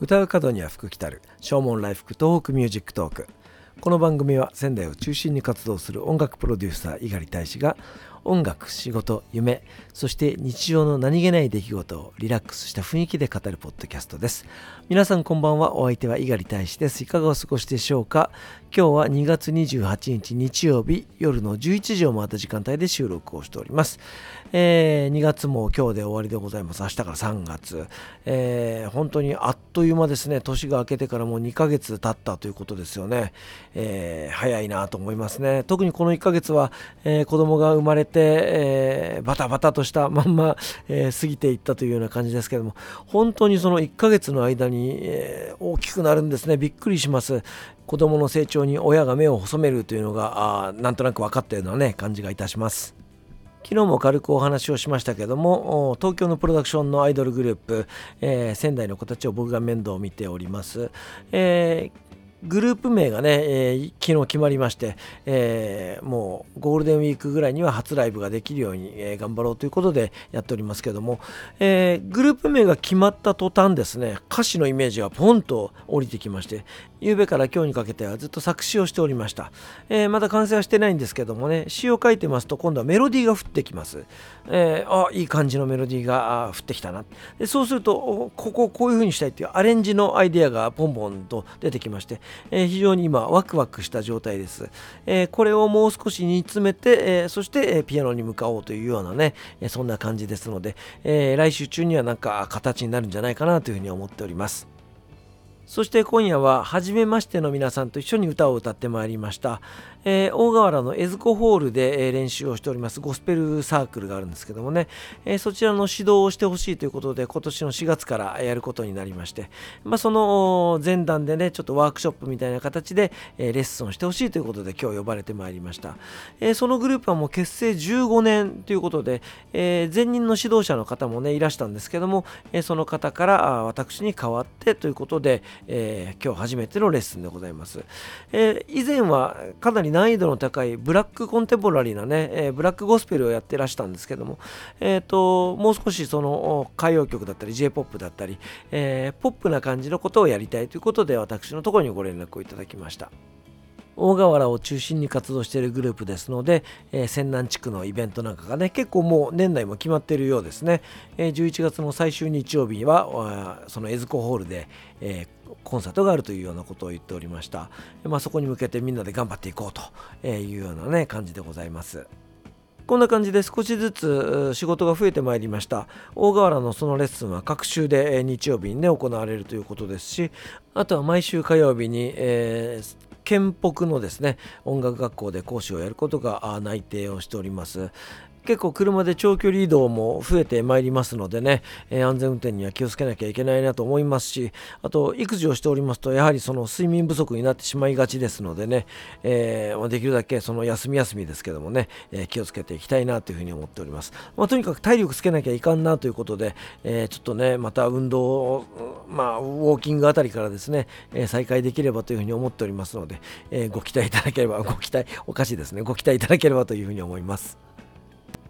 唱う門には福来たる。唱門来福 TOHOKU MUSIC TALK。この番組は仙台を中心に活動する音楽プロデューサー猪狩大使が音楽仕事夢そして日常の何気ない出来事をリラックスした雰囲気で語るポッドキャストです。皆さんこんばんは。お相手は猪狩大使です。いかがお過ごしでしょうか？今日は2月28日日曜日夜の11時を回った時間帯で収録をしております、えー、2月も今日で終わりでございます。明日から3月、えー、本当にあっという間ですね。年が明けてからもう2ヶ月経ったということですよね、えー、早いなと思いますね。特にこの1ヶ月は、えー、子供が生まれて、えー、バタバタとしたまんま、えー、過ぎていったというような感じですけども本当にその1ヶ月の間に、えー、大きくなるんですね。びっくりします。子どもの成長に親が目を細めるというのがあなんとなく分かったようなね感じがいたします。昨日も軽くお話をしましたけども東京のプロダクションのアイドルグループ、えー、仙台の子たちを僕が面倒を見ております、えーグループ名がね、えー、昨日決まりまして、えー、もうゴールデンウィークぐらいには初ライブができるように、えー、頑張ろうということでやっておりますけども、えグループ名が決まった途端ですね歌詞のイメージがポンと降りてきまして昨夜から今日にかけてはずっと作詞をしておりました、えまだ完成はしてないんですけどもね詩を書いてますと今度はメロディーが降ってきます、えあいい感じのメロディーが降ってきたな。でそうするとここをこういう風にしたいっていうアレンジのアイデアがポンポンと出てきましてえ非常に今ワクワクした状態です、えこれをもう少し煮詰めて、えそして、えピアノに向かおうというようなね、えそんな感じですので、え来週中にはなんか形になるんじゃないかなというふうに思っております。そして今夜は初めましての皆さんと一緒に歌を歌ってまいりました、えー、大河原のエズコホールで、え、練習をしております。ゴスペルサークルがあるんですけどもね、え、そちらの指導をしてほしいということで今年の4月からやることになりまして、まあ、その前段でねちょっとワークショップみたいな形で、えレッスンをしてほしいということで今日呼ばれてまいりました、えそのグループはもう結成15年ということで、え前任の指導者の方もねいらしたんですけども、えその方から私に代わってということで、え今日初めてのレッスンでございます、え以前はかなり難易度の高いブラックコンテンポラリーなね、えー、ブラックゴスペルをやってらしたんですけども、えーと、もう少しその歌謡曲だったり J−POP だったり、えー、ポップな感じのことをやりたいということで私のところにご連絡をいただきました。大河原を中心に活動しているグループですので、えー、仙南地区のイベントなんかがね結構もう年内も決まっているようですね、えー、11月の最終日曜日はそのエズコホールで、えー、コンサートがあるというようなことを言っておりました、まあ、そこに向けてみんなで頑張っていこうというようなね感じでございます。こんな感じで少しずつ仕事が増えてまいりました。大河原のそのレッスンは各週で日曜日にね行われるということですしあとは毎週火曜日に、えー県北のですね音楽学校で講師をやることが内定をしております。結構車で長距離移動も増えてまいりますのでね、えー、安全運転には気をつけなきゃいけないなと思いますしあと育児をしておりますとやはりその睡眠不足になってしまいがちですのでね、えー、できるだけその休み休みですけどもね、えー、気をつけていきたいなというふうに思っております、まあ、とにかく体力つけなきゃいかんなということで、えちょっとねまた運動をまあウォーキングあたりからですね、え再開できればというふうに思っておりますので、えご期待いただければご期待おかしいですね。ご期待いただければというふうに思います。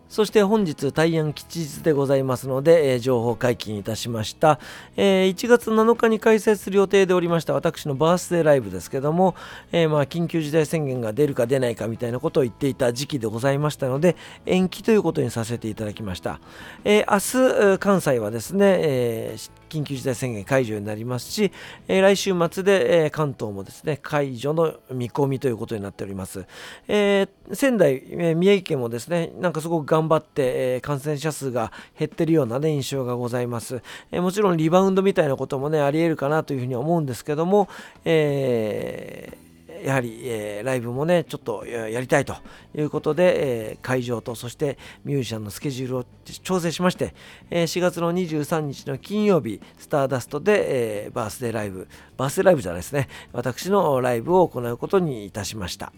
そして本日大安吉日でございますので、えー、情報解禁いたしました、えー、1月7日に開催する予定でおりました私のバースデーライブですけども、えー、まあ緊急事態宣言が出るか出ないかみたいなことを言っていた時期でございましたので延期ということにさせていただきました、え明日関西はですね、え緊急事態宣言解除になりますし、え来週末で、え関東もですね解除の見込みということになっております、え仙台、え宮城県もですねなんかすごく頑張って、え感染者数が減ってるような、ね、印象がございます、えもちろんリバウンドみたいなこともねありえるかなというふうに思うんですけども、えーやはり、えー、ライブもねちょっとやりたいということで、えー、会場とそしてミュージシャンのスケジュールを調整しまして、えー、4月の23日の金曜日スターダストで、えー、バースデーライブバースデーライブじゃないですね私のライブを行うことにいたしました。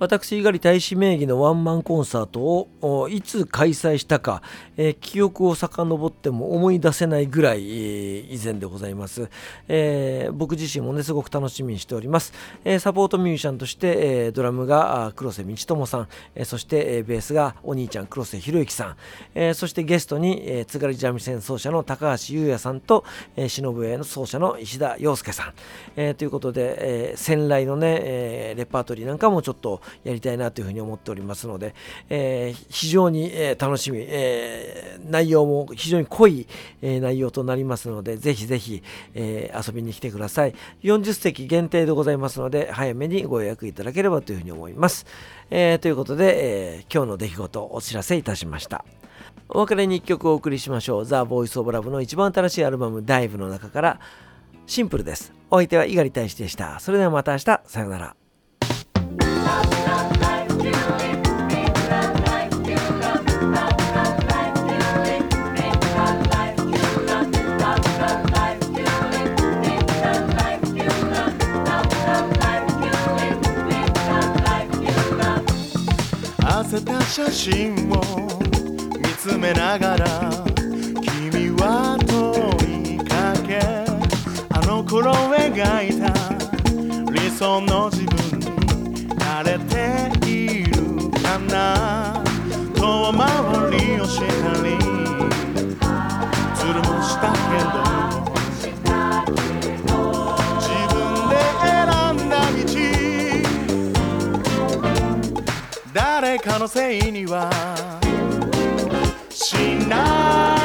私猪狩大使名義のワンマンコンサートをいつ開催したか、えー、記憶を遡っても思い出せないぐらい、えー、以前でございます、えー、僕自身もねすごく楽しみにしております、えサポートミュージシャンとして、えドラムが黒瀬道智さん、えそして、えベースがお兄ちゃん黒瀬博之さん、えそしてゲストに、え津軽三味線奏者の高橋優也さんと、えー、忍笛の奏者の石田洋介さん、えということで、え先来のね、えレパートリーなんかもちょっとやりたいなというふうに思っておりますので、えー、非常に、えー、楽しみ、えー、内容も非常に濃い、えー、内容となりますので、ぜひぜひ、えー、遊びに来てください。40席限定でございますので、早めにご予約いただければというふうに思います。えー、ということで、えー、今日の出来事をお知らせいたしました。お別れに1曲お送りしましょう。ザ・ボイス・オブ・ラブの一番新しいアルバム、ダイブの中から、シンプルです。お相手は猪狩大使でした。それではまた明日、さようなら。せた写真を周りをしたり。つるもしたけど。自分で選んだ道。誰かのせいには。しない。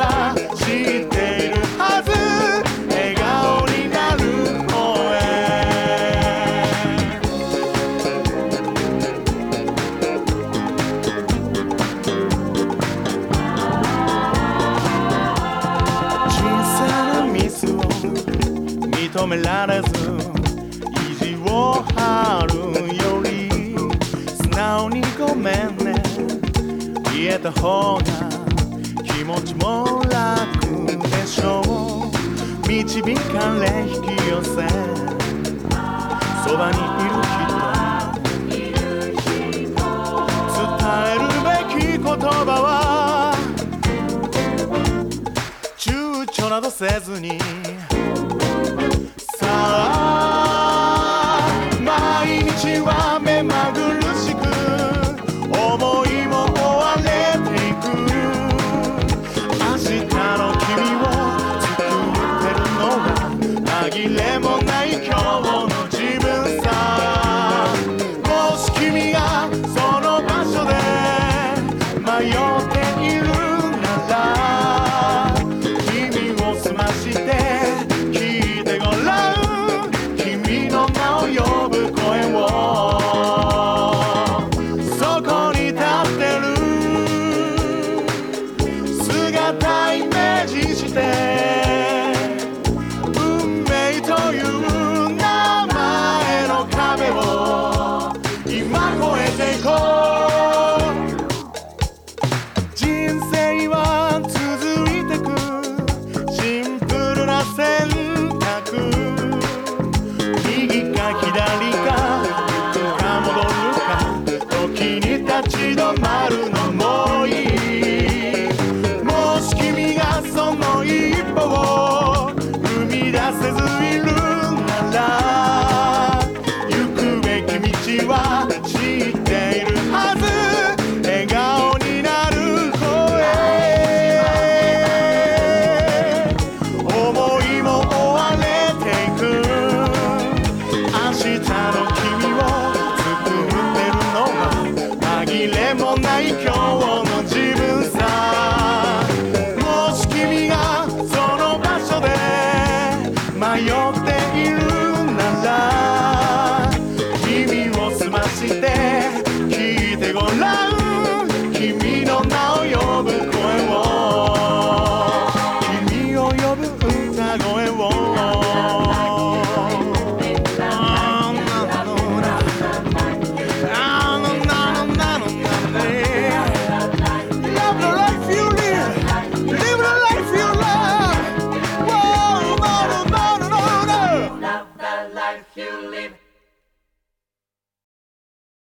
は知っているはず。笑顔になる声。人生のミスを認められず意地を張るより素直にごめんね。言えた方が持ちも楽でしょう。導かれ引き寄せ。そばにいる人。伝えるべき言葉は。躊躇などせずに。